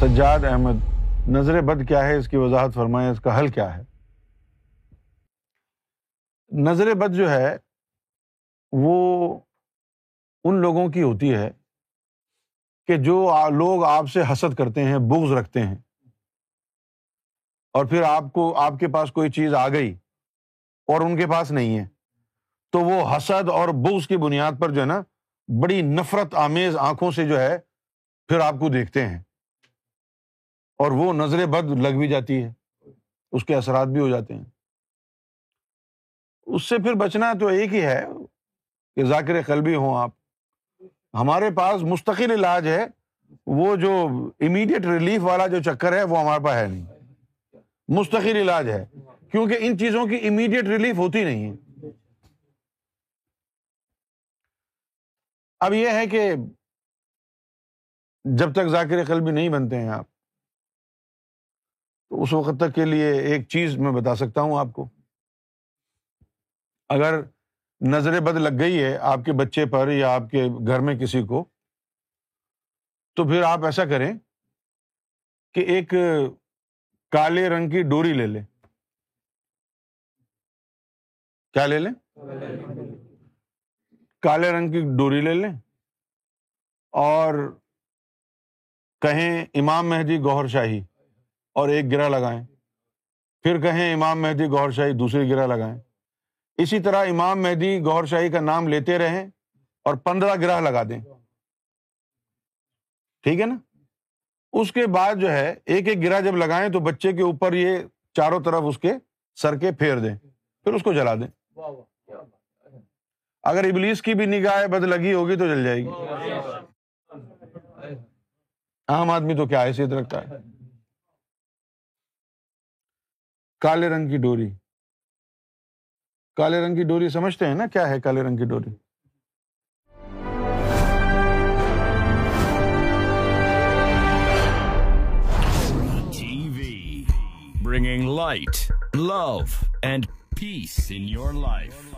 سجاد احمد، نظر بد کیا ہے؟ اس کی وضاحت فرمائیں، اس کا حل کیا ہے؟ نظر بد جو ہے، وہ ان لوگوں کی ہوتی ہے کہ جو لوگ آپ سے حسد کرتے ہیں، بغض رکھتے ہیں، اور پھر آپ کو، آپ کے پاس کوئی چیز آ گئی اور ان کے پاس نہیں ہے، تو وہ حسد اور بغض کی بنیاد پر جو ہے نا، بڑی نفرت آمیز آنکھوں سے جو ہے، پھر آپ کو دیکھتے ہیں۔ اور وہ نظر بد لگ بھی جاتی ہے اس کے اثرات بھی ہو جاتے ہیں۔ اس سے پھر بچنا تو ایک ہی ہے کہ ذاکر قلبی ہوں آپ۔ ہمارے پاس مستقل علاج ہے، وہ جو امیڈیٹ ریلیف والا جو چکر ہے، وہ ہمارے پاس ہے نہیں۔ مستقل علاج ہے، کیونکہ ان چیزوں کی امیڈیٹ ریلیف ہوتی نہیں ہے۔ اب یہ ہے کہ جب تک ذاکر قلبی نہیں بنتے ہیں آپ تو اس وقت تک کے لیے ایک چیز میں بتا سکتا ہوں آپ کو۔ اگر نظر بد لگ گئی ہے آپ کے بچے پر یا آپ کے گھر میں کسی کو، تو پھر آپ ایسا کریں کہ ایک کالے رنگ کی ڈوری لے لیں۔ کیا لے لیں؟ کالے رنگ کی ڈوری لے لیں اور کہیں امام مہدی گوہر شاہی۔ اور ایک گرا لگائیں۔ پھر کہیں امام مہدی گوہر شاہی دوسری گرا لگائیں۔ اسی طرح امام مہدی گور شاہی کا نام لیتے رہیں اور پندرہ گرہ لگا دیں۔ ٹھیک ہے نا؟ اس کے بعد جو ہے، ایک ایک گرہ جب لگائیں تو بچے کے اوپر یہ چاروں طرف اس کے سر کے پھیر دیں۔ پھر اس کو جلا دیں۔ اگر ابلیس کی بھی نگاہ بد لگی ہوگی تو جل جائے گی۔ عام آدمی تو کیا حیثیت رکھتا ہے؟ کالے رنگ کی ڈوری۔ کالے رنگ کی ڈوری سمجھتے ہیں نا کیا ہے کالے رنگ کی ڈوری؟ Bringing light love and peace in your life